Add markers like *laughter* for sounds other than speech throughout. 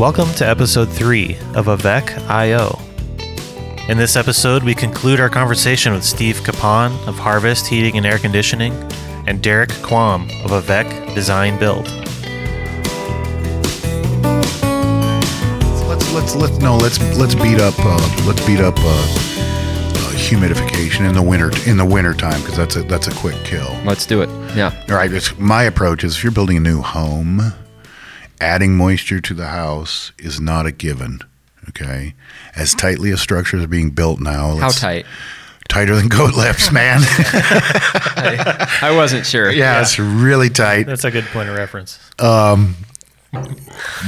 Welcome to episode 3 of Avec IO. In this episode, we conclude our conversation with Steve Kapaun of Harvest Heating and Air Conditioning and Derek Quam of Avec Design Build. Let's let's let's no let's let's beat up uh, let's beat up uh, uh, humidification in the winter in the winter time because that's a that's a quick kill. Let's do it. Yeah. All right, it's, my approach is if you're building a new home, adding moisture to the house is not a given. Okay, as tightly as structures are being built now, How tight? Tighter than goat lips, *laughs* man. I wasn't sure. *laughs* yeah, it's really tight. That's a good point of reference. Um,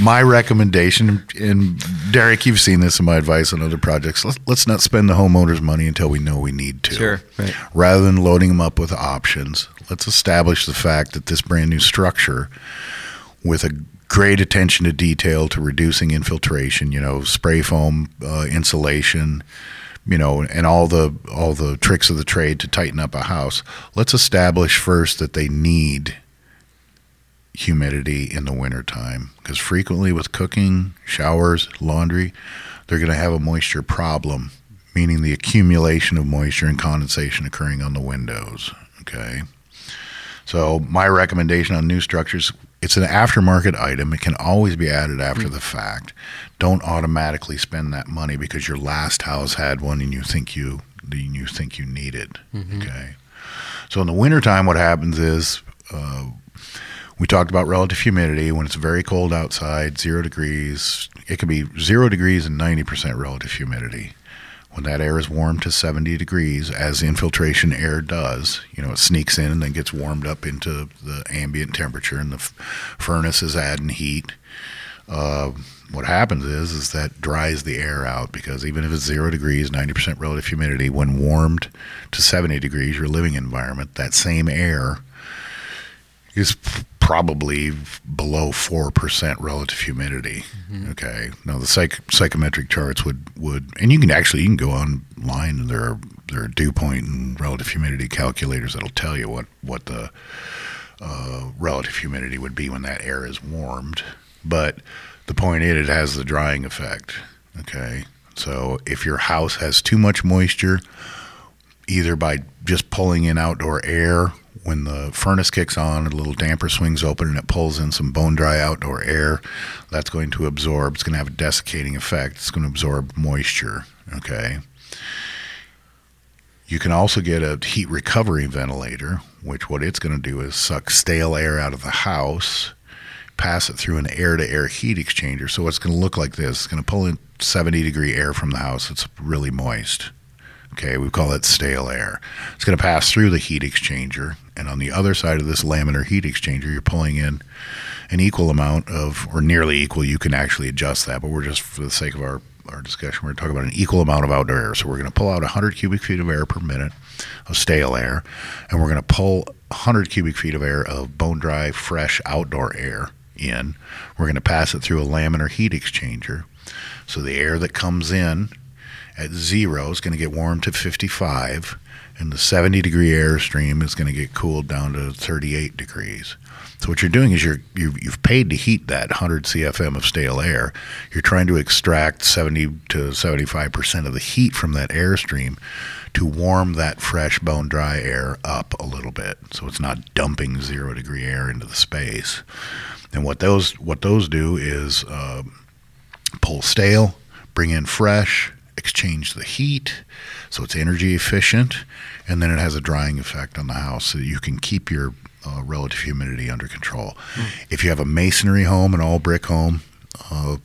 my recommendation, and Derek, you've seen this in my advice on other projects. Let's, let's not spend the homeowner's money until we know we need to. Sure, right. Rather than loading them up with options, let's establish the fact that this brand new structure, with a great attention to detail to reducing infiltration, you know, spray foam uh, insulation, you know, and all the all the tricks of the trade to tighten up a house. Let's establish first that they need humidity in the wintertime because frequently with cooking, showers, laundry, they're going to have a moisture problem, meaning the accumulation of moisture and condensation occurring on the windows. Okay. So my recommendation on new structures, it's an aftermarket item. It can always be added after the fact. Don't automatically spend that money because your last house had one and you think you you think you need it. Okay. So in the wintertime, what happens is uh, we talked about relative humidity. When it's very cold outside, zero degrees, it can be zero degrees and 90% relative humidity. When that air is warmed to 70 degrees, as infiltration air does, you know, it sneaks in and then gets warmed up into the ambient temperature, and the f- furnace is adding heat. Uh, what happens is, is that dries the air out because even if it's zero degrees, 90% relative humidity, when warmed to 70 degrees, your living environment, that same air is probably below four percent relative humidity. Okay, now the psych- psychrometric charts would would, and you can actually you can go online and there are there are dew point and relative humidity calculators that'll tell you what what the uh, relative humidity would be when that air is warmed. But the point is, it has the drying effect. Okay, so if your house has too much moisture, either by just pulling in outdoor air when the furnace kicks on, a little damper swings open and it pulls in some bone dry outdoor air. That's going to absorb. It's going to have a desiccating effect. It's going to absorb moisture. Okay. You can also get a heat recovery ventilator, which what it's going to do is suck stale air out of the house, pass it through an air to air heat exchanger. So it's going to look like this. It's going to pull in 70 degree air from the house. It's really moist. Okay, we call it stale air. It's going to pass through the heat exchanger, and on the other side of this laminar heat exchanger, you're pulling in an equal amount of, or nearly equal. You can actually adjust that, but we're just for the sake of our our discussion, we're talking about an equal amount of outdoor air. So we're going to pull out 100 cubic feet of air per minute of stale air, and we're going to pull 100 cubic feet of air of bone dry, fresh outdoor air in. We're going to pass it through a laminar heat exchanger. So the air that comes in at zero is going to get warmed to 55, and the 70 degree airstream is going to get cooled down to 38 degrees. So what you're doing is you're you, you've paid to heat that 100 CFM of stale air. You're trying to extract 70 to 75 percent of the heat from that airstream to warm that fresh bone dry air up a little bit, so it's not dumping zero degree air into the space. And what those what those do is uh, pull stale, bring in fresh, exchange the heat, so it's energy efficient, and then it has a drying effect on the house so you can keep your uh, relative humidity under control. If you have a masonry home, an all brick home, uh,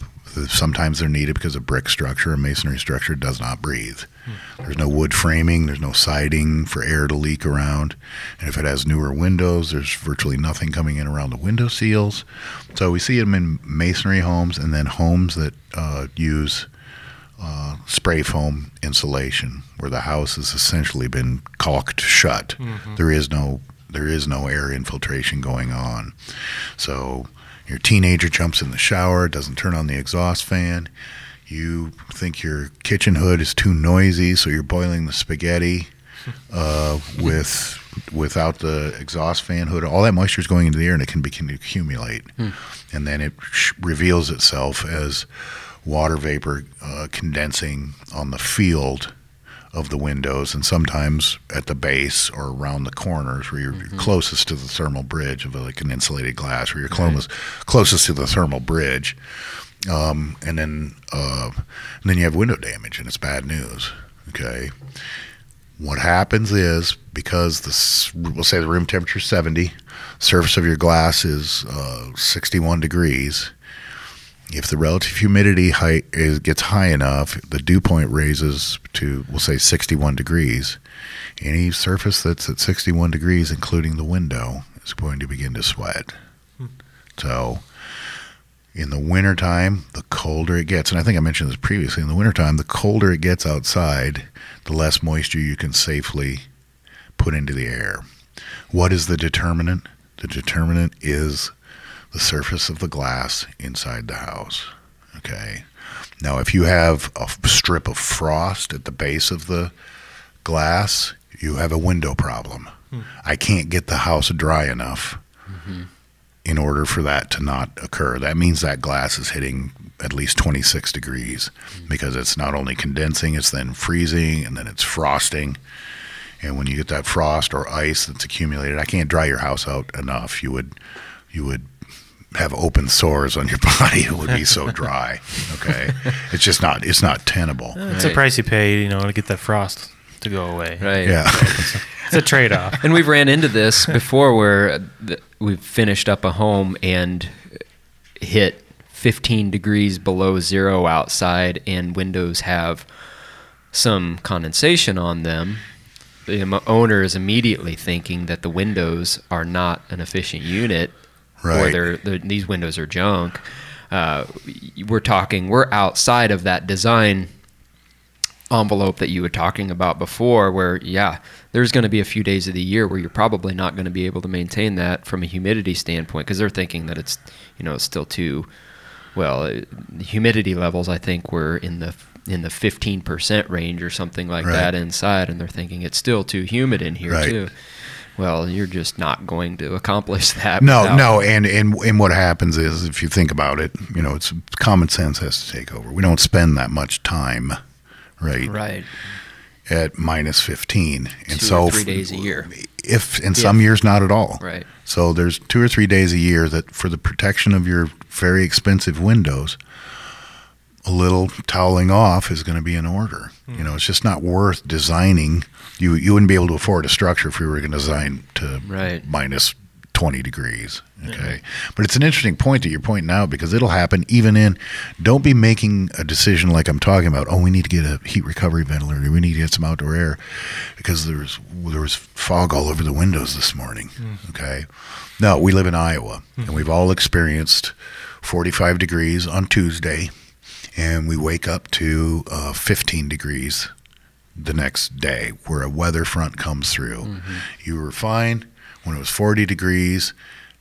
sometimes they're needed because a brick structure, a masonry structure, does not breathe. There's no wood framing, there's no siding for air to leak around. And if it has newer windows, there's virtually nothing coming in around the window seals. So we see them in masonry homes and then homes that uh, use uh, spray foam insulation, where the house has essentially been caulked shut. There is no there is no air infiltration going on. So your teenager jumps in the shower, doesn't turn on the exhaust fan. You think your kitchen hood is too noisy, so you're boiling the spaghetti *laughs* uh, with without the exhaust fan hood, all that moisture is going into the air and it can begin to accumulate, and then it sh- reveals itself as water vapor uh, condensing on the field of the windows, and sometimes at the base or around the corners where you're closest to the thermal bridge of like an insulated glass, where you're closest closest to the thermal bridge um, and then uh, and then you have window damage, and it's bad news. Okay, what happens is because this we'll say the room temperature is 70, surface of your glass is uh, 61 degrees. If the relative humidity height is, gets high enough, the dew point raises to we'll say 61 degrees. Any surface that's at 61 degrees, including the window, is going to begin to sweat. So in the wintertime, the colder it gets, and I think I mentioned this previously, in the wintertime, the colder it gets outside, the less moisture you can safely put into the air. What is the determinant? The determinant is the surface of the glass inside the house. Okay. Now, if you have a strip of frost at the base of the glass, you have a window problem. Hmm. I can't get the house dry enough mm-hmm. in order for that to not occur. That means that glass is hitting at least 26 degrees hmm. because it's not only condensing, it's then freezing and then it's frosting. And when you get that frost or ice that's accumulated, I can't dry your house out enough. You would you would have open sores on your *laughs* body. It would be so *laughs* dry. Okay. It's just not it's not tenable. It's a Right. price you pay, you know, to get that frost to go away. Right. Yeah. *laughs* It's a trade off. And we've ran into this before where uh, we've finished up a home and hit 15 degrees below zero outside, and windows have some condensation on them. The owner is immediately thinking that the windows are not an efficient unit, or Right. they're, they're, these windows are junk. Uh, we're talking, we're outside of that design envelope that you were talking about before where yeah there's going to be a few days of the year where you're probably not going to be able to maintain that from a humidity standpoint because they're thinking that it's you know it's still too well uh, the humidity levels i think were in the in the 15% range or something like Right. that inside and they're thinking it's still too humid in here Right. too well you're just not going to accomplish *laughs* that No, without- no, and, and and what happens is if you think about it, you know, it's common sense has to take over. We don't spend that much time, right, right at minus fifteen, and Two so or three days a year If in some years not at all, right So there's two or three days a year that for the protection of your very expensive windows, a little toweling off is going to be in order. You hmm. know, it's just not worth designing. You you wouldn't be able to afford a structure if we were going to design to Right. minus 20 degrees. Okay. But it's an interesting point that you're pointing out because it'll happen even in, don't be making a decision like I'm talking about. Oh, we need to get a heat recovery ventilator. We need to get some outdoor air because there's, there was fog all over the windows this morning. Okay. No, we live in Iowa and we've all experienced 45 degrees on Tuesday and we wake up to uh, 15 degrees the next day where a weather front comes through. Mm-hmm. You were fine when it was 40 degrees.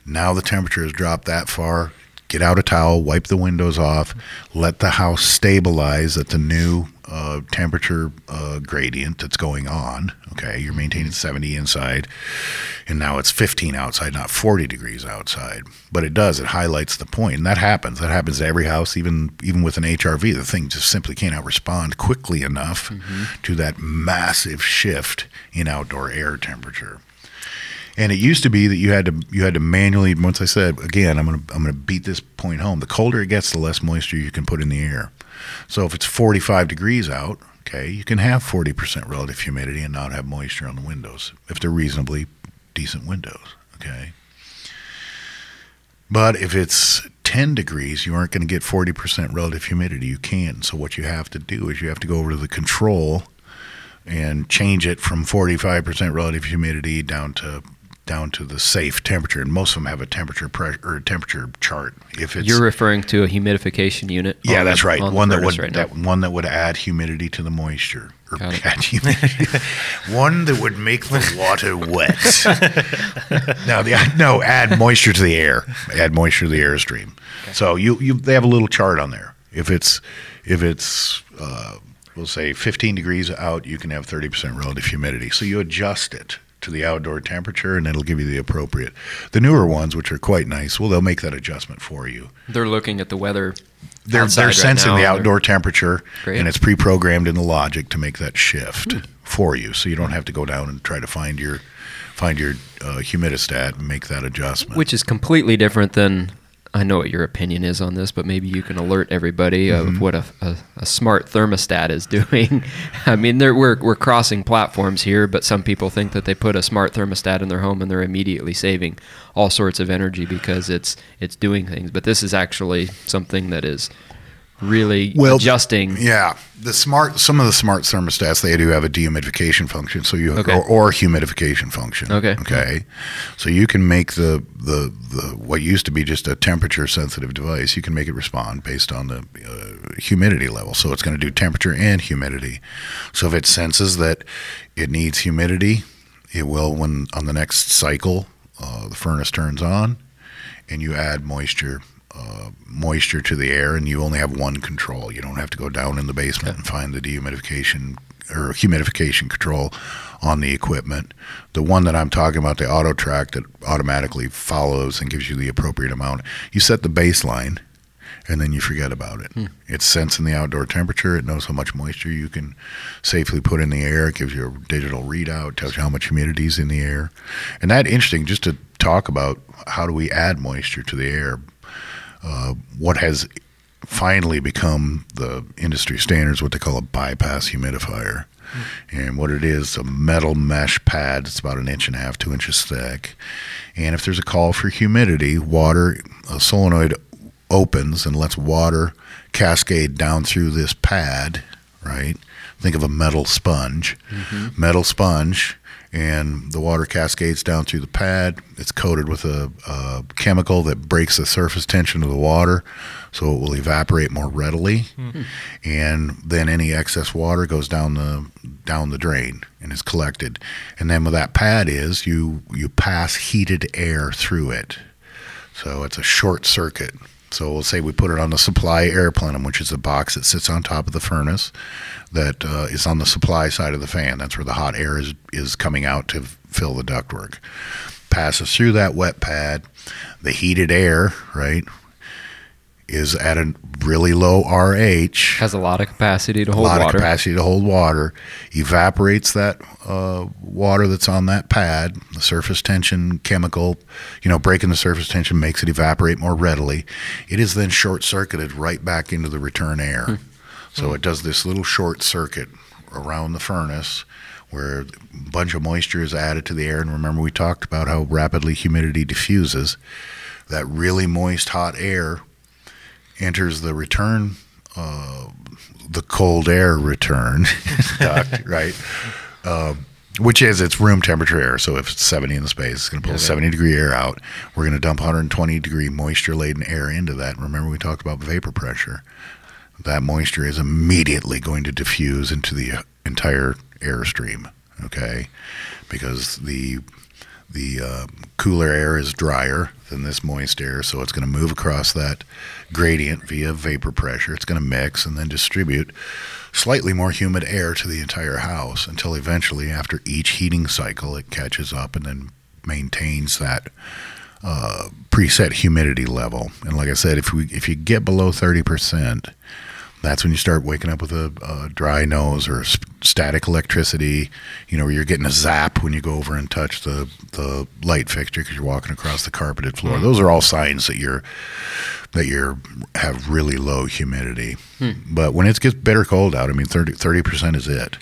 Now the temperature has dropped that far. Get out a towel, wipe the windows off, let the house stabilize at the new uh, temperature uh, gradient that's going on. Okay, you're maintaining 70 inside, and now it's 15 outside, not 40 degrees outside. But it does; it highlights the point, and that happens. That happens to every house, even even with an HRV. The thing just simply cannot respond quickly enough to that massive shift in outdoor air temperature. And it used to be that you had to you had to manually. Once I said again, I'm gonna I'm gonna beat this point home. The colder it gets, the less moisture you can put in the air. So if it's 45 degrees out, okay, you can have 40% relative humidity and not have moisture on the windows if they're reasonably decent windows. Okay. But if it's 10 degrees, you aren't going to get 40% relative humidity. You can't. So what you have to do is you have to go over to the control and change it from 45% relative humidity down to down to the safe temperature. And most of them have a temperature pressure or temperature chart. If it's You're referring to a humidification unit. yeah, that's the- right. on One that would right that one that would add humidity to the moisture. Or Got add humidity. *laughs* one that would make the water wet. *laughs* no, the no add moisture to the air. Add moisture to the airstream. So you you they have a little chart on there. If it's if it's uh, we'll say 15 degrees out, you can have 30% relative humidity. So you adjust it to the outdoor temperature, and it'll give you the appropriate. The newer ones, which are quite nice, well, they'll make that adjustment for you. They're looking at the weather. They're they're right sensing now, the outdoor temperature, Great. and it's pre-programmed in the logic to make that shift Hmm. for you, so you don't have to go down and try to find your find your uh, humidistat and make that adjustment. which is completely different than I know what your opinion is on this, but maybe you can alert everybody Mm-hmm. of what a, a, a smart thermostat is *laughs* doing. I mean, there, we're we're crossing platforms here, but some people think that they put a smart thermostat in their home and they're immediately saving all sorts of energy because it's it's doing things. But this is actually something that is really Well, adjusting. Yeah, the smart some of the smart thermostats they do have a dehumidification function, so you Okay. or, or humidification function. Okay. okay, so you can make the the the what used to be just a temperature sensitive device. You can make it respond based on the uh, humidity level. So it's going to do temperature and humidity. So if it senses that it needs humidity, it will when on the next cycle uh, the furnace turns on, and you add moisture uh, moisture to the air, and you only have one control. You don't have to go down in the basement and find the dehumidification or humidification control on the equipment. The one that I'm talking about, the auto track that automatically follows and gives you the appropriate amount. You set the baseline, and then you forget about it. It's sensing the outdoor temperature. It knows how much moisture you can safely put in the air. It gives you a digital readout, tells you how much humidity is in the air. And that interesting, just to talk about how do we add moisture to the air. Uh, what has finally become the industry standards, what they call a bypass humidifier. And what it is, a metal mesh pad. It's about an inch and a half, two inches thick. And if there's a call for humidity, water, a solenoid opens and lets water cascade down through this pad, right? Think of a metal sponge. Metal sponge, and the water cascades down through the pad. It's coated with a, a chemical that breaks the surface tension of the water, so it will evaporate more readily. Hmm. And then any excess water goes down the down the drain and is collected. And then what that pad is, you you pass heated air through it. So it's a short circuit. So we'll say we put it on the supply air plenum, which is a box that sits on top of the furnace that uh, is on the supply side of the fan. That's where the hot air is, is coming out to fill the ductwork. Passes through that wet pad. The heated air, right, is at a really low RH Has a lot of capacity to hold water. a lot water. of capacity to hold water, evaporates that uh, water that's on that pad. The surface tension chemical, you know, breaking the surface tension makes it evaporate more readily. It is then short circuited right back into the return air. So it does this little short circuit around the furnace where a bunch of moisture is added to the air. And remember, we talked about how rapidly humidity diffuses. That really moist hot air enters the return uh, the cold air return *laughs* duct, *laughs* right? Um, which is it's room temperature air. So if it's 70 in the space, it's going to pull Okay. 70 degree air out. We're going to dump 120 degree moisture laden air into that. Remember, we talked about vapor pressure. That moisture is immediately going to diffuse into the entire airstream. Okay, because the the uh, cooler air is drier than this moist air, so it's going to move across that gradient via vapor pressure. It's going to mix and then distribute slightly more humid air to the entire house until eventually, after each heating cycle, it catches up and then maintains that uh, preset humidity level. And like I said, if we if you get below thirty percent, that's when you start waking up with a, a dry nose or sp- static electricity. You know, where you're getting a zap when you go over and touch the the light fixture because you're walking across the carpeted floor. Hmm. Those are all signs that you're that you're have really low humidity. Hmm. But when it gets bitter cold out, I mean 30 percent is it.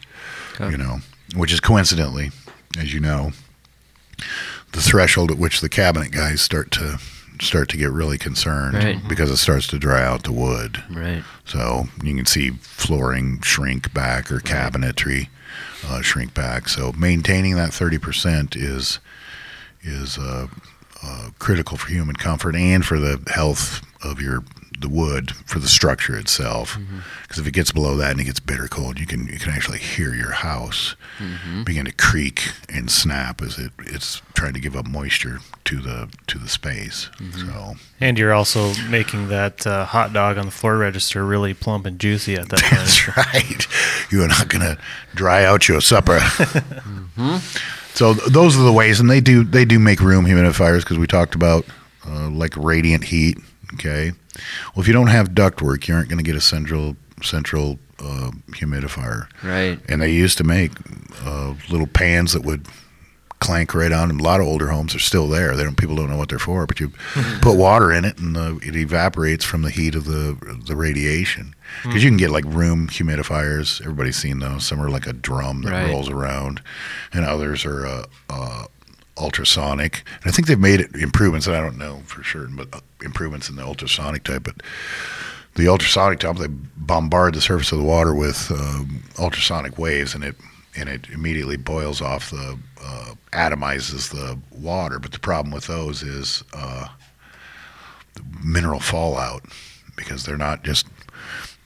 Okay. You know, which is coincidentally, as you know, the threshold at which the cabinet guys start to start to get really concerned Right. because it starts to dry out the wood. Right. So you can see flooring shrink back or cabinetry uh, shrink back. So maintaining that thirty percent is is uh, uh, critical for human comfort and for the health of your the wood for the structure itself. Because if it gets below that and it gets bitter cold, you can you can actually hear your house begin to creak and snap as it it's trying to give up moisture to the to the space. So And you're also making that uh, hot dog on the floor register really plump and juicy at that point. That's right. You are not going to dry out your supper. *laughs* So th- those are the ways, and they do they do make room humidifiers because we talked about uh, like radiant heat. Okay, well if you don't have ductwork, you aren't going to get a central central uh, humidifier. Right. And they used to make uh, little pans that would clank right on. And a lot of older homes are still there. They don't people don't know what they're for, but you *laughs* put water in it and uh, it evaporates from the heat of the the radiation. Because you can get like room humidifiers. Everybody's seen those. Some are like a drum that Right. rolls around, and others are uh, uh, ultrasonic. And I think they've made improvements. And I don't know for sure, but uh, improvements in the ultrasonic type. But the ultrasonic type, they bombard the surface of the water with um, ultrasonic waves, and it and it immediately boils off the uh, atomizes the water. But the problem with those is uh, mineral fallout because they're not just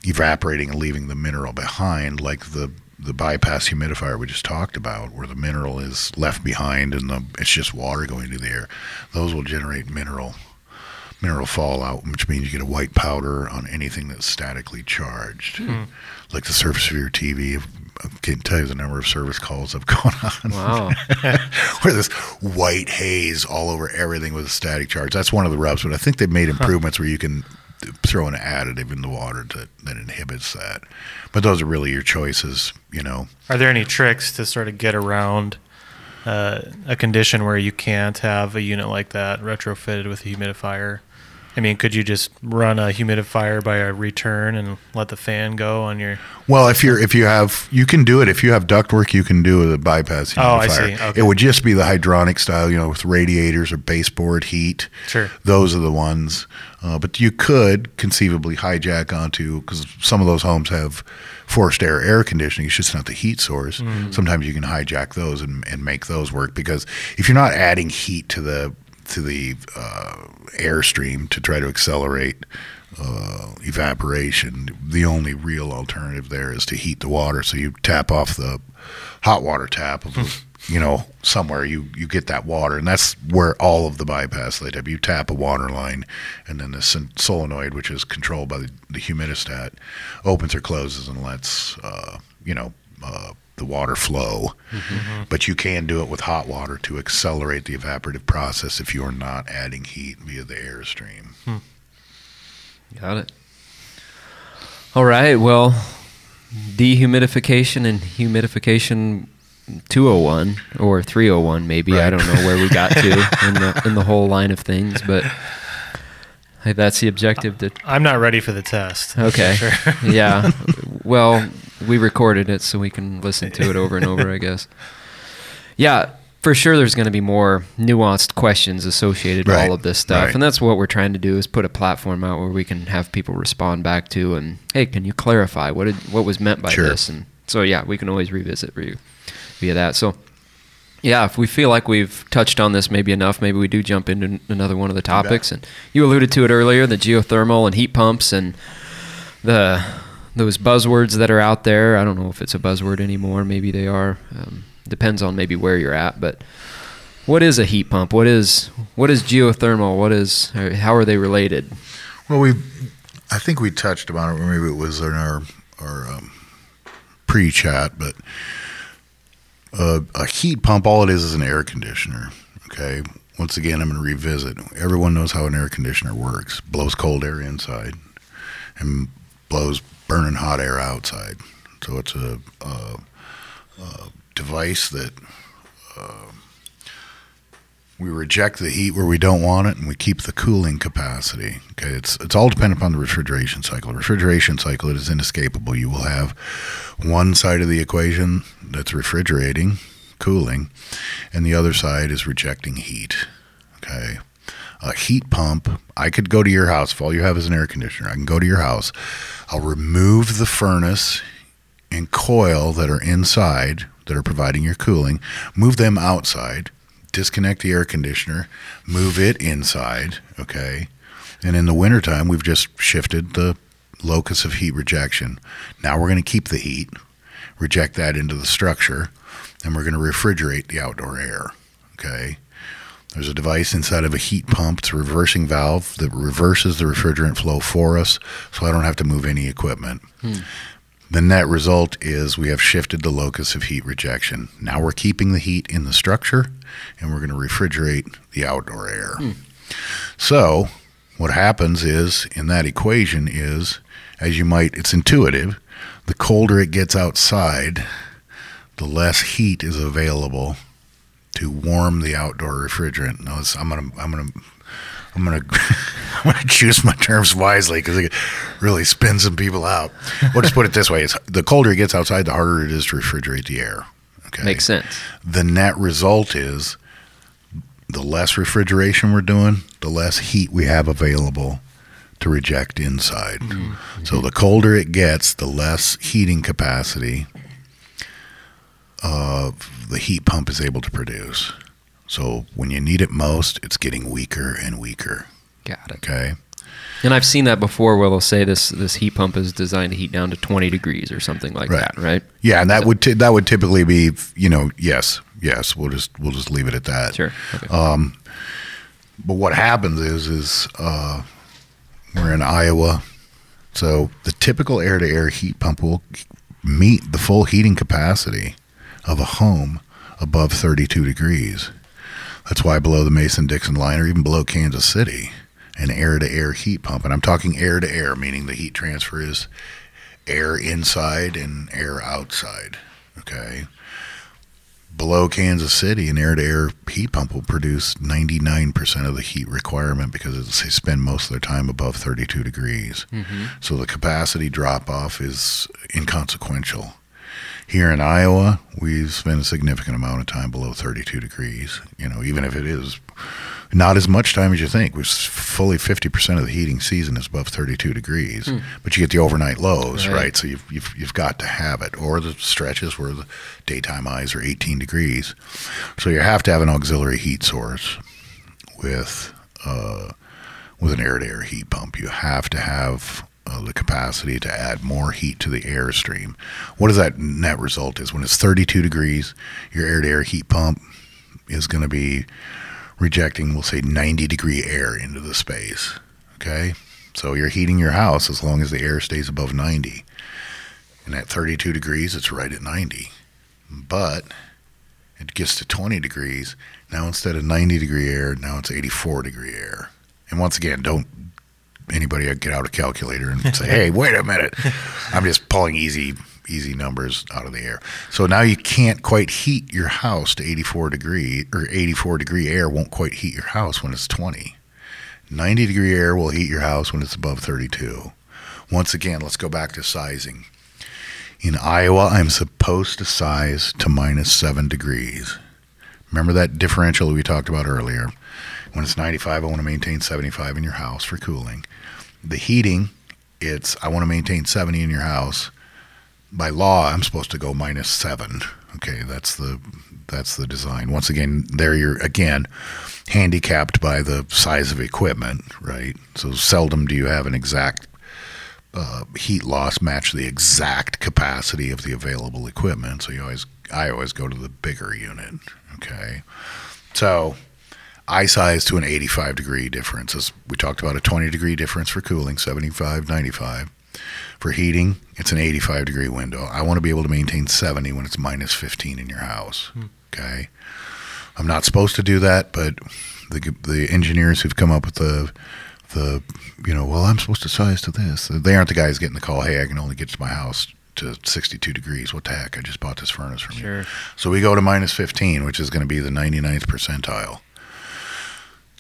evaporating and leaving the mineral behind like the the bypass humidifier we just talked about, where the mineral is left behind and the it's just water going to the air. Those will generate mineral mineral fallout, which means you get a white powder on anything that's statically charged, hmm. like the surface of your TV. I can't tell you the number of service calls I've *laughs* gone on Wow. *laughs* where this white haze all over everything with a static charge. That's one of the rubs, but I think they've made improvements where you can throw an additive in the water to, that inhibits that. But those are really your choices, you know. Are there any tricks to sort of get around uh, a condition where you can't have a unit like that retrofitted with a humidifier? I mean, could you just run a humidifier by a return and let the fan go on your? Well, if you're if you have you can do it if you have ductwork, you can do a bypass humidifier. Oh, I see. Okay. It would just be the hydronic style, you know, with radiators or baseboard heat. Sure. Those are the ones. Uh, but you could conceivably hijack onto because some of those homes have forced air air conditioning. It's just not the heat source. Mm-hmm. Sometimes you can hijack those and, and make those work because if you're not adding heat to the to the uh, airstream to try to accelerate uh, evaporation, the only real alternative there is to heat the water. So you tap off the hot water tap of, Hmm. you know, somewhere you, you get that water. And that's where all of the bypass they have. You tap a water line, and then the solenoid, which is controlled by the, the humidistat, opens or closes and lets, uh, you know, uh, the water flow. But you can do it with hot water to accelerate the evaporative process if you are not adding heat via the airstream. Got it. All right. Well, dehumidification and humidification 201 or 301 maybe. I don't know where we got to *laughs* in the in the whole line of things, but hey, that's the objective to I'm not ready for the test. Okay. *laughs* Sure. yeah. Well, we recorded it so we can listen to it over and over, I *laughs* guess. Yeah, for sure there's going to be more nuanced questions associated with Right, all of this stuff. right. And that's what we're trying to do is put a platform out where we can have people respond back to and hey, can you clarify what did, what was meant by Sure. this? And so yeah, we can always revisit via, via that. So yeah, if we feel like we've touched on this maybe enough, maybe we do jump into another one of the topics. And you alluded to it earlier, the geothermal and heat pumps and the those buzzwords that are out there. I don't know if it's a buzzword anymore. Maybe they are. Um, depends on maybe where you're at. But what is a heat pump? What is what is geothermal? What is how are they related? Well, we, I think we touched about it. Maybe it was in our our um, pre-chat, but uh, a heat pump, all it is, is an air conditioner. Okay. Once again, I'm going to revisit. Everyone knows how an air conditioner works. Blows cold air inside, and blows burning hot air outside. So it's a, a, a device that uh, we reject the heat where we don't want it, and we keep the cooling capacity. Okay, it's it's all dependent upon the refrigeration cycle. Refrigeration cycle it is inescapable. You will have one side of the equation that's refrigerating, cooling, and the other side is rejecting heat. Okay, a heat pump. I could go to your house if all you have is an air conditioner. I can go to your house. I'll remove the furnace and coil that are inside that are providing your cooling, move them outside, disconnect the air conditioner, move it inside, okay? And in the wintertime, we've just shifted the locus of heat rejection. Now we're going to keep the heat, reject that into the structure, and we're going to refrigerate the outdoor air, okay? There's a device inside of a heat pump. It's a reversing valve that reverses the refrigerant flow for us, so I don't have to move any equipment. Hmm. The net result is we have shifted the locus of heat rejection. Now we're keeping the heat in the structure and we're going to refrigerate the outdoor air. Hmm. So, what happens is in that equation is as you might it's intuitive, the colder it gets outside, the less heat is available to warm the outdoor refrigerant. It's- I'm going to I'm to I'm gonna *laughs* I'm gonna choose my terms wisely because it really spins some people out. We'll just put it this way: it's, the colder it gets outside, the harder it is to refrigerate the air. Okay, Makes sense. The net result is the less refrigeration we're doing, the less heat we have available to reject inside. Mm-hmm. So the colder it gets, the less heating capacity the heat pump is able to produce. So when you need it most, it's getting weaker and weaker. Got it. Okay. And I've seen that before where they'll say this this heat pump is designed to heat down to 20 degrees or something like Right. that, right? Yeah, and that would t- that would typically be you know yes yes we'll just we'll just leave it at that. Sure. Okay. But what happens is is uh, we're in Iowa, so the typical air to air heat pump will meet the full heating capacity of a home above 32 degrees. That's why below the Mason Dixon line, or even below Kansas City, an air to air heat pump, and I'm talking air to air, meaning the heat transfer is air inside and air outside. Okay. Below Kansas City, an air to air heat pump will produce 99% of the heat requirement because it's- they spend most of their time above 32 degrees. Mm-hmm. So the capacity drop off is inconsequential. Here in Iowa, we spend a significant amount of time below 32 degrees. You know, even if it is not as much time as you think. We're fully 50% of the heating season is above 32 degrees, but you get the overnight lows, Right. right? So you've, you've, you've got to have it, or the stretches where the daytime highs are 18 degrees. So you have to have an auxiliary heat source with uh, with an air-to-air heat pump. You have to have uh, the capacity to add more heat to the airstream. What does that net result is when it's 32 degrees, your air-to-air heat pump is going to be rejecting, we'll say, 90 degree air into the space. Okay? So you're heating your house as long as the air stays above 90. And at 32 degrees, it's right at 90. But it gets to 20 degrees. Now instead of 90 degree air, now it's 84 degree air. And once again, don't anybody get out a calculator and say, *laughs* "Hey, wait a minute." I'm just pulling easy easy numbers out of the air. So now you can't quite heat your house to 84 degree or 84 degree air won't quite heat your house when it's 20. 90 degree air will heat your house when it's above 32. Once again, let's go back to sizing. In Iowa, I'm supposed to size to minus 7 degrees. Remember that differential we talked about earlier? When it's 95, I want to maintain 75 in your house for cooling. The heating, it's I want to maintain 70 in your house. By law, I'm supposed to go minus 7. Okay, that's the that's the design. Once again, there you're again handicapped by the size of equipment, right? So seldom do you have an exact uh, heat loss match the exact capacity of the available equipment. So you always, I always go to the bigger unit. Okay, so I size to an 85 degree difference. As we talked about, a 20 degree difference for cooling, 75, 95. For heating, it's an 85 degree window. I want to be able to maintain 70 when it's minus 15 in your house. Hmm. Okay, I'm not supposed to do that, but the the engineers who've come up with the the you know well I'm supposed to size to this. They aren't the guys getting the call. Hey, I can only get to my house to 62 degrees. What the heck? I just bought this furnace from you. So we go to minus 15, which is going to be the 99th percentile.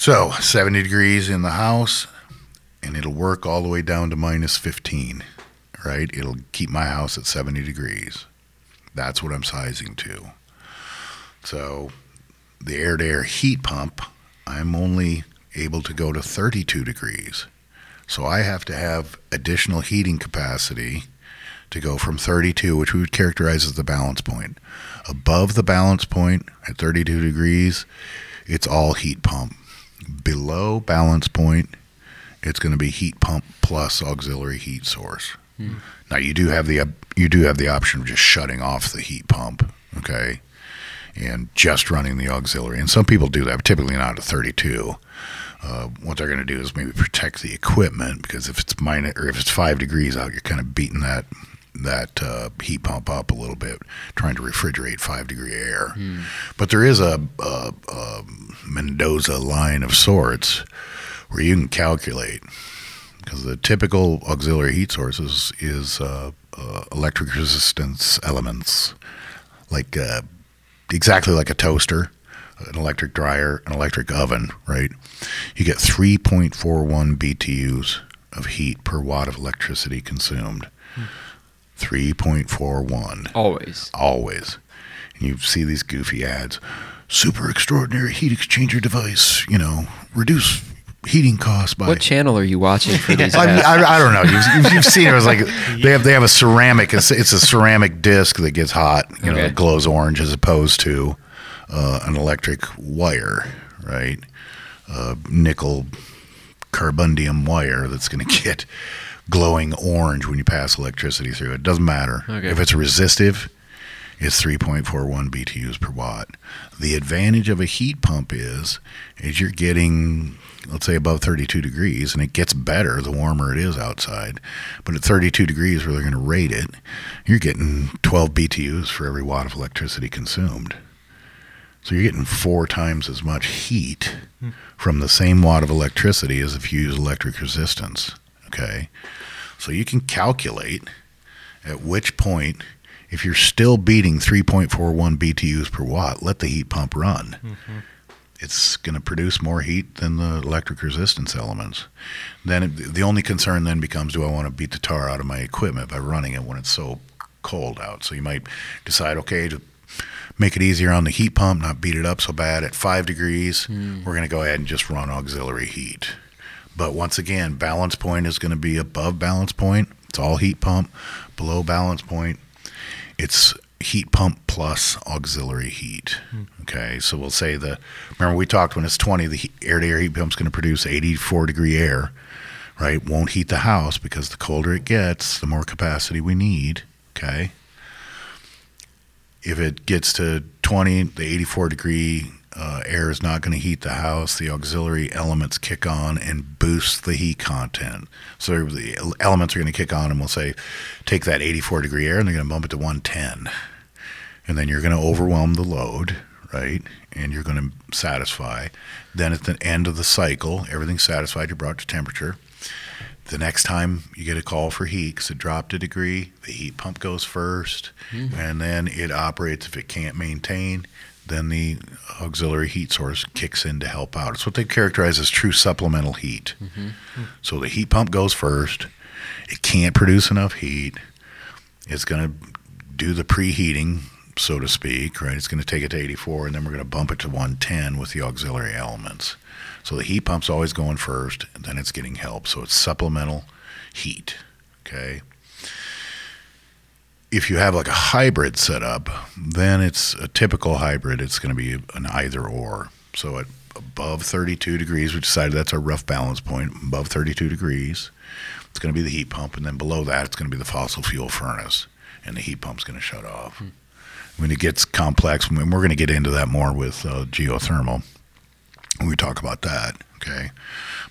So 70 degrees in the house, and it'll work all the way down to minus 15, right? It'll keep my house at 70 degrees. That's what I'm sizing to. So the air to air heat pump, I'm only able to go to 32 degrees. So I have to have additional heating capacity to go from 32, which we would characterize as the balance point. Above the balance point at 32 degrees, it's all heat pump. Below balance point, it's going to be heat pump plus auxiliary heat source. Now you do have the you do have the option of just shutting off the heat pump, okay, and just running the auxiliary. And some people do that, but typically not at 32. Uh, what they're going to do is maybe protect the equipment because if it's minus or if it's five degrees out, you're kind of beating that that uh, heat pump up a little bit, trying to refrigerate five degree air. But there is a, a, a Mendoza line of sorts where you can calculate because the typical auxiliary heat source is, is uh, uh, electric resistance elements, like uh, exactly like a toaster, an electric dryer, an electric oven, right? You get 3.41 BTUs of heat per watt of electricity consumed. 3.41 Always. always. And you see these goofy ads. Super extraordinary heat exchanger device, you know, reduce heating costs by What channel are you watching for these *laughs* I, mean, ads? I, I don't know. You've, you've- you've seen it. It's like *laughs* they have they have a ceramic. It's, it's a ceramic disc that gets hot. You know, Okay. that glows orange as opposed to uh, an electric wire, right? Uh, nickel carbundium wire that's going *laughs* to get glowing orange when you pass electricity through. It doesn't matter Okay. if it's resistive. It's 3.41 BTUs per watt. The advantage of a heat pump is, is you're getting, let's say, above 32 degrees, and it gets better the warmer it is outside. But at 32 degrees, where they're going to rate it, you're getting 12 BTUs for every watt of electricity consumed. So you're getting four times as much heat hmm. from the same watt of electricity as if you use electric resistance. Okay, so you can calculate at which point, if you're still beating 3.41 BTUs per watt, let the heat pump run. Mm-hmm. It's going to produce more heat than the electric resistance elements. Then it, the only concern then becomes: Do I want to beat the tar out of my equipment by running it when it's so cold out? So you might decide, okay, to make it easier on the heat pump, not beat it up so bad at five degrees, hmm. we're going to go ahead and just run auxiliary heat. But once again, balance point is going to be above balance point. It's all heat pump. Below balance point, it's heat pump plus auxiliary heat. Hmm. Okay, so we'll say the remember we talked when it's 20, the air to air heat pump's going to produce 84 degree air, right? Won't heat the house because the colder it gets, the more capacity we need. Okay, if it gets to 20, the 84 degree uh, air is not going to heat the house. The auxiliary elements kick on and boost the heat content. So the elements are going to kick on and we'll say, take that 84 degree air and they're going to bump it to 110. And then you're going to overwhelm the load, right? And you're going to satisfy. Then at the end of the cycle, everything's satisfied, you're brought to temperature. The next time you get a call for heat, because it dropped a degree, the heat pump goes 1st and then it operates. If it can't maintain, then the auxiliary heat source kicks in to help out. It's what they characterize as true supplemental heat. Mm-hmm. So the heat pump goes first. It can't produce enough heat. It's going to do the preheating, so to speak, right? It's going to take it to 84, and then we're going to bump it to 110 with the auxiliary elements. So the heat pump's always going first, and then it's getting help. So it's supplemental heat. Okay. If you have like a hybrid setup, then it's a typical hybrid. It's going to be an either or. So at above 32 degrees, we decided that's our rough balance point. Above 32 degrees, it's going to be the heat pump, and then below that, it's going to be the fossil fuel furnace, and the heat pump's going to shut off. When it gets complex, and we're going to get into that more with uh, geothermal when we talk about that. Okay,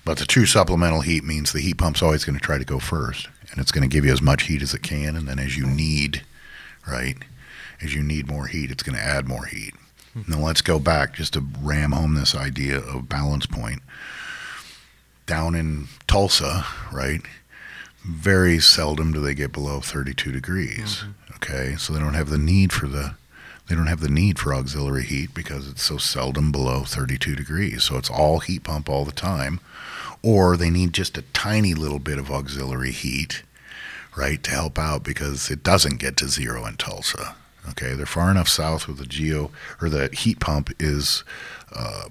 but the true supplemental heat means the heat pump's always going to try to go first, and it's going to give you as much heat as it can, and then as you need, right, as you need more heat, it's going to add more heat. Hmm. Now let's go back just to ram home this idea of balance point. Down in Tulsa, right, very seldom do they get below 32 degrees. Mm-hmm. Okay, so they don't have the need for the they don't have the need for auxiliary heat because it's so seldom below 32 degrees. So it's all heat pump all the time, or they need just a tiny little bit of auxiliary heat, right, to help out because it doesn't get to zero in Tulsa. Okay, they're far enough south where the geo or the heat pump is uh,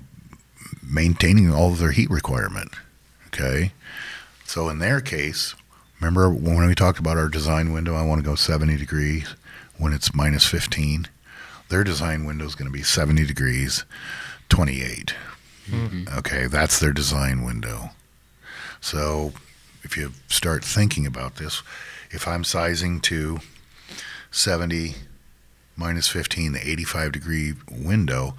maintaining all of their heat requirement. Okay, so in their case, remember when we talked about our design window? I want to go 70 degrees when it's minus 15. Their design window is going to be 70 degrees, 28. Okay, that's their design window. So if you start thinking about this, if I'm sizing to 70 minus 15, the 85 degree window,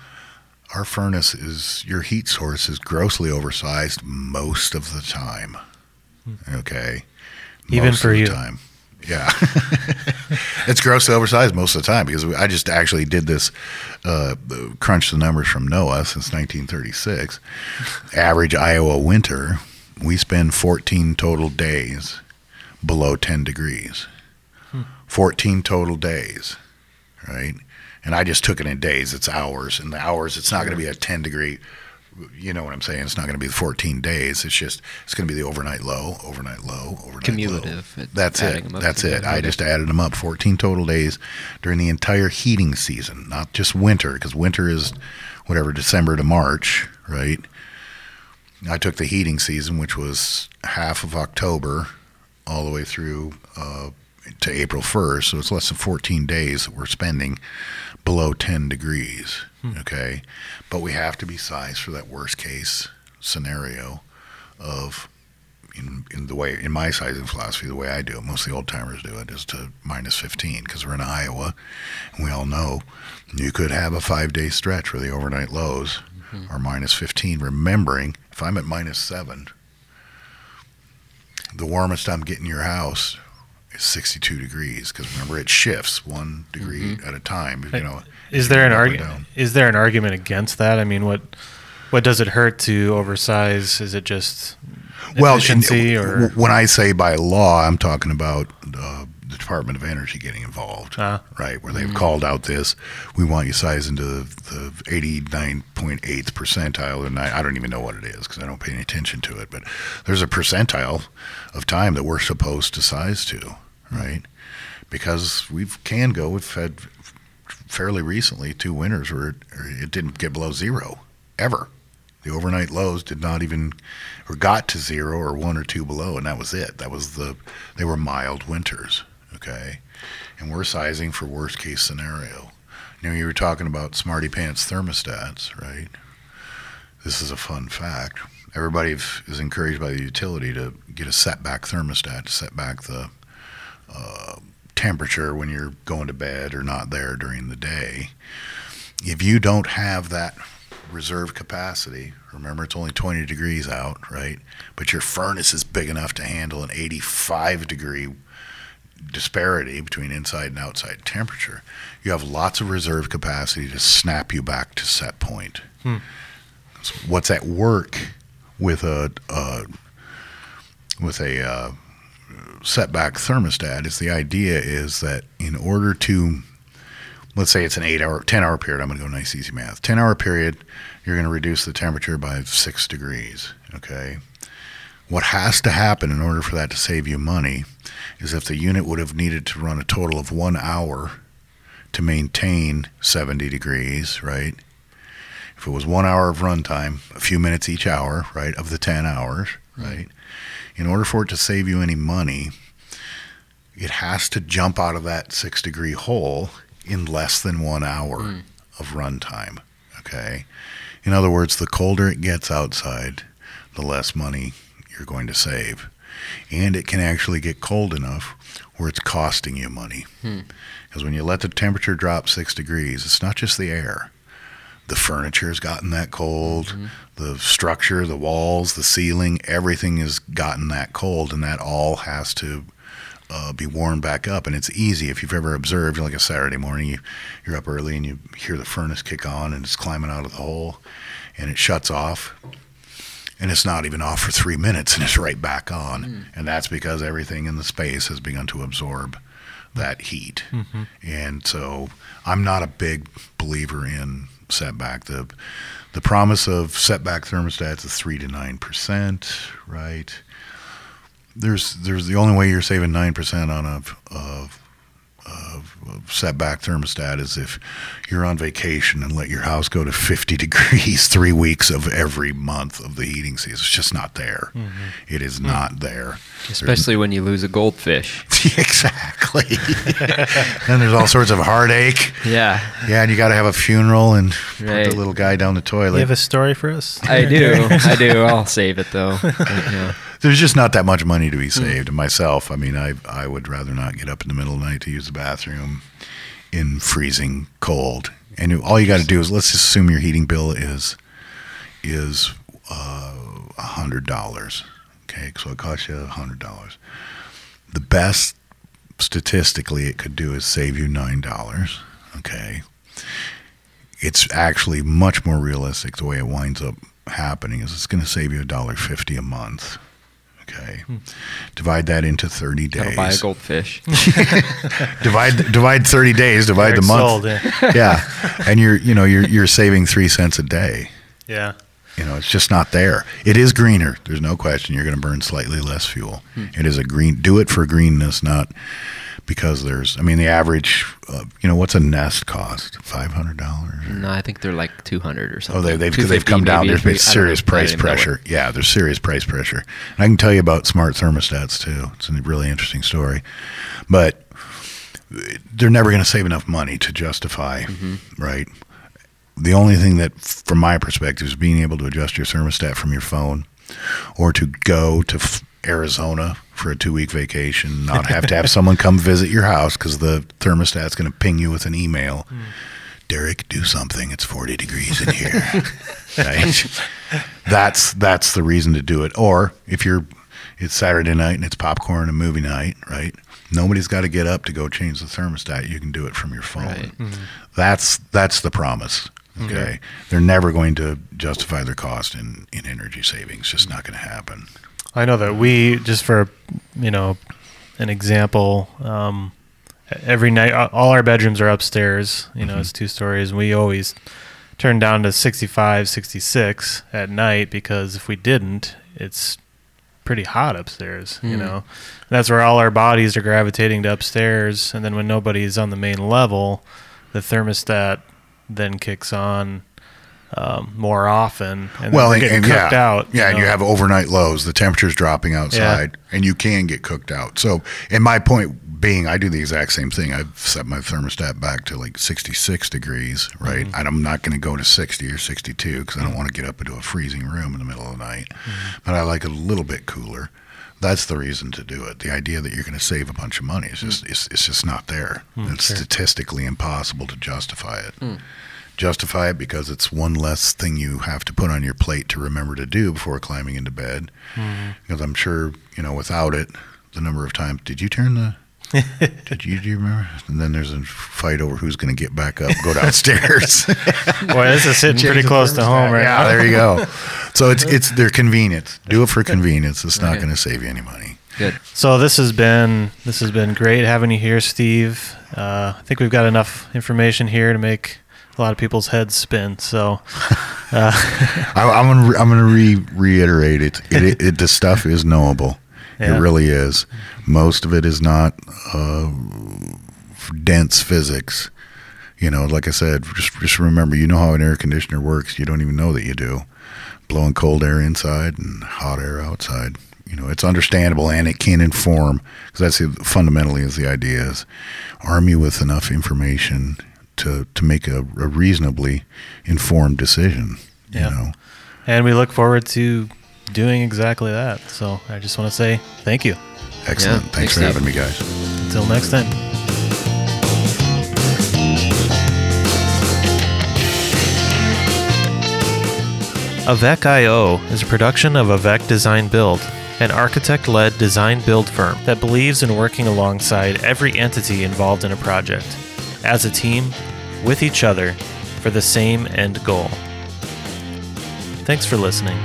our furnace is your heat source is grossly oversized most of the time. Okay. Even for of the you. time. Yeah, *laughs* it's grossly oversized most of the time because I just actually did this, uh, crunch the numbers from NOAA since 1936. Average Iowa winter, we spend 14 total days below 10 degrees. 14 total days, right? And I just took it in days. It's hours. And the hours, it's not going to be a 10 degree you know what I'm saying. It's not going to be the 14 days. It's just it's going to be the overnight low, overnight low, overnight Cumulative. Low. That's it. That's it. I just added them up. 14 total days during the entire heating season, not just winter, because winter is whatever December to March, right? I took the heating season, which was half of October, all the way through uh, to April 1st. So it's less than 14 days that we're spending below 10 degrees. Okay. But we have to be sized for that worst case scenario of, in, in the way, in my sizing philosophy, the way I do it, most of the old timers do it, is to minus 15 because we're in Iowa. And we all know you could have a five day stretch where the overnight lows mm-hmm. are minus 15. Remembering, if I'm at minus seven, the warmest I'm getting your house is 62 degrees because remember it shifts one degree mm-hmm. at a time. You know, Is there an argument? Is there an argument against that? I mean, what what does it hurt to oversize? Is it just well, efficiency in- or when I say by law, I'm talking about uh, the Department of Energy getting involved, Ah. right? Where they've called out this, we want you sized into the 89.8th percentile, and I, I don't even know what it is because I don't pay any attention to it. But there's a percentile of time that we're supposed to size to, right? Because we can go. We've had fairly recently two winters where it, it didn't get below zero ever. The overnight lows did not even or got to zero or one or two below, and that was it. That was the they were mild winters, okay. And we're sizing for worst case scenario. Know, you were talking about smarty pants thermostats, right? This is a fun fact. Everybody is encouraged by the utility to get a setback thermostat to set back the uh, temperature when you're going to bed or not there during the day. If you don't have that reserve capacity, remember it's only 20 degrees out, right? But your furnace is big enough to handle an 85 degree disparity between inside and outside temperature. You have lots of reserve capacity to snap you back to set point. So What's at work with a uh, with a uh, setback thermostat is the idea is that in order to let's say it's an eight hour, 10 hour period. I'm going to go nice, easy math. 10 hour period, you're going to reduce the temperature by six degrees. Okay. What has to happen in order for that to save you money is if the unit would have needed to run a total of one hour to maintain 70 degrees, right? If it was one hour of runtime, a few minutes each hour, right, of the 10 hours, right? In order for it to save you any money, it has to jump out of that six degree hole in less than one hour hmm. of runtime. Okay. In other words, the colder it gets outside, the less money you're going to save. And it can actually get cold enough where it's costing you money. Hmm. Because when you let the temperature drop six degrees, it's not just the air. The furniture has gotten that cold. Mm-hmm. The structure, the walls, the ceiling, everything has gotten that cold, and that all has to uh, be warmed back up. And it's easy if you've ever observed, like a Saturday morning, you, you're up early and you hear the furnace kick on and it's climbing out of the hole and it shuts off. And it's not even off for three minutes and it's right back on. And that's because everything in the space has begun to absorb that heat. And so I'm not a big believer in setback. The, the promise of setback thermostats is three to nine percent, right? There's there's the only way you're saving nine percent on a, a, a setback thermostat is if you're on vacation and let your house go to 50 *laughs* degrees three weeks of every month of the heating season. It's just not there. Mm-hmm. It is hmm. not there. Especially when you lose a goldfish. *laughs* exactly. *laughs* then there's all sorts of heartache. Yeah, Yeah, and you got to have a funeral and put the little guy down the toilet. you have a story for us? I do. I do. I'll save it though. But, yeah. There's just not that much money to be saved. And myself, I mean, I I would rather not get up in the middle of the night to use the bathroom in freezing cold. And all you got to do is let's just assume your heating bill is is uh, a hundred dollars. Okay, so it costs you a hundred dollars. The best statistically it could do is save you nine dollars. Okay, it's actually much more realistic. The way it winds up happening is it's going to save you a dollar fifty a month. Okay, divide that into thirty Gotta days. buy a goldfish. *laughs* divide divide thirty days. Divide the month. sold, yeah. *laughs* yeah, and you're you know you're you're saving three cents a day. yeah. You know, it's just not there. It is greener. There's no question. You're going to burn slightly less fuel. Hmm. It is a green. Do it for greenness, not because there's. I mean, the average. Uh, you know, what's a nest cost? Five hundred dollars. no, I think they're like 200 or Oh, something. they, they've they've come down. There's been serious price didn't know it. pressure. Yeah, there's serious price pressure. And I can tell you about smart thermostats too. It's a really interesting story, but they're never going to save enough money to justify, Mm-hmm. right? The only thing that, from my perspective, is being able to adjust your thermostat from your phone, or to go to f- Arizona for a two-week vacation, not have to have someone come visit your house because the thermostat's going to ping you with an email. Hmm. Derek, do something. It's 40 degrees in here. right? That's that's the reason to do it. Or if you're it's Saturday night and it's popcorn and movie night, right? Nobody's got to get up to go change the thermostat. You can do it from your phone. Right. Hmm. That's that's the promise. Hmm. Okay. They're never going to justify their cost in, in energy savings. Just not going to happen. I know that we just for you know an example. Um, every night, all our bedrooms are upstairs. You know, it's two stories. And we always turn down to 65, 66 at night because if we didn't, it's pretty hot upstairs. You Mm. know, and that's where all our bodies are gravitating to upstairs. And then when nobody's on the main level, the thermostat then kicks on um, more often. And well, and, and cooked yeah, out. yeah, and you have overnight lows. The temperature's dropping outside, and you can get cooked out. So, and my point being, I do the exact same thing. I've set my thermostat back to like 66 degrees, right? Mm-hmm. And I'm not going to go to 60 or 62 because I don't want to get up into a freezing room in the middle of the night. Mm-hmm. But I like it a little bit cooler. That's the reason to do it. The idea that you're going to save a bunch of money is just it's, it's just not there. it's sure. statistically impossible to justify it justify it because it's one less thing you have to put on your plate to remember to do before climbing into bed. Because I'm sure, you know, without it, the number of times, did you turn the. *laughs* did you do you remember? And then there's a fight over who's going to get back up, go downstairs. *laughs* Boy, this is sitting pretty close to home right yeah, now. there you go. So it's *laughs* it's their convenience. Do it for convenience. It's not Right. going to save you any money. Good. So this has been this has been great having you here, Steve. Uh, I think we've got enough information here to make a lot of people's heads spin. So *laughs* uh, I, I'm gonna I'm gonna re- reiterate it. It, it, it. The stuff is knowable. Yeah. It really is. Most of it is not uh, dense physics. You know, like I said, just just remember, you know how an air conditioner works. You don't even know that you do. Blowing cold air inside and hot air outside. You know, it's understandable and it can inform because that's fundamentally is the idea is arm you with enough information to to make a, a reasonably informed decision. Yeah. You know. and we look forward to doing exactly that. So I just want to say thank you. Excellent. Yeah, Thanks, thanks, for having me, guys. Until next time. Avec IO is a production of Avec Design Build, an architect led design build firm that believes in working alongside every entity involved in a project, as a team, with each other, for the same end goal. Thanks for listening.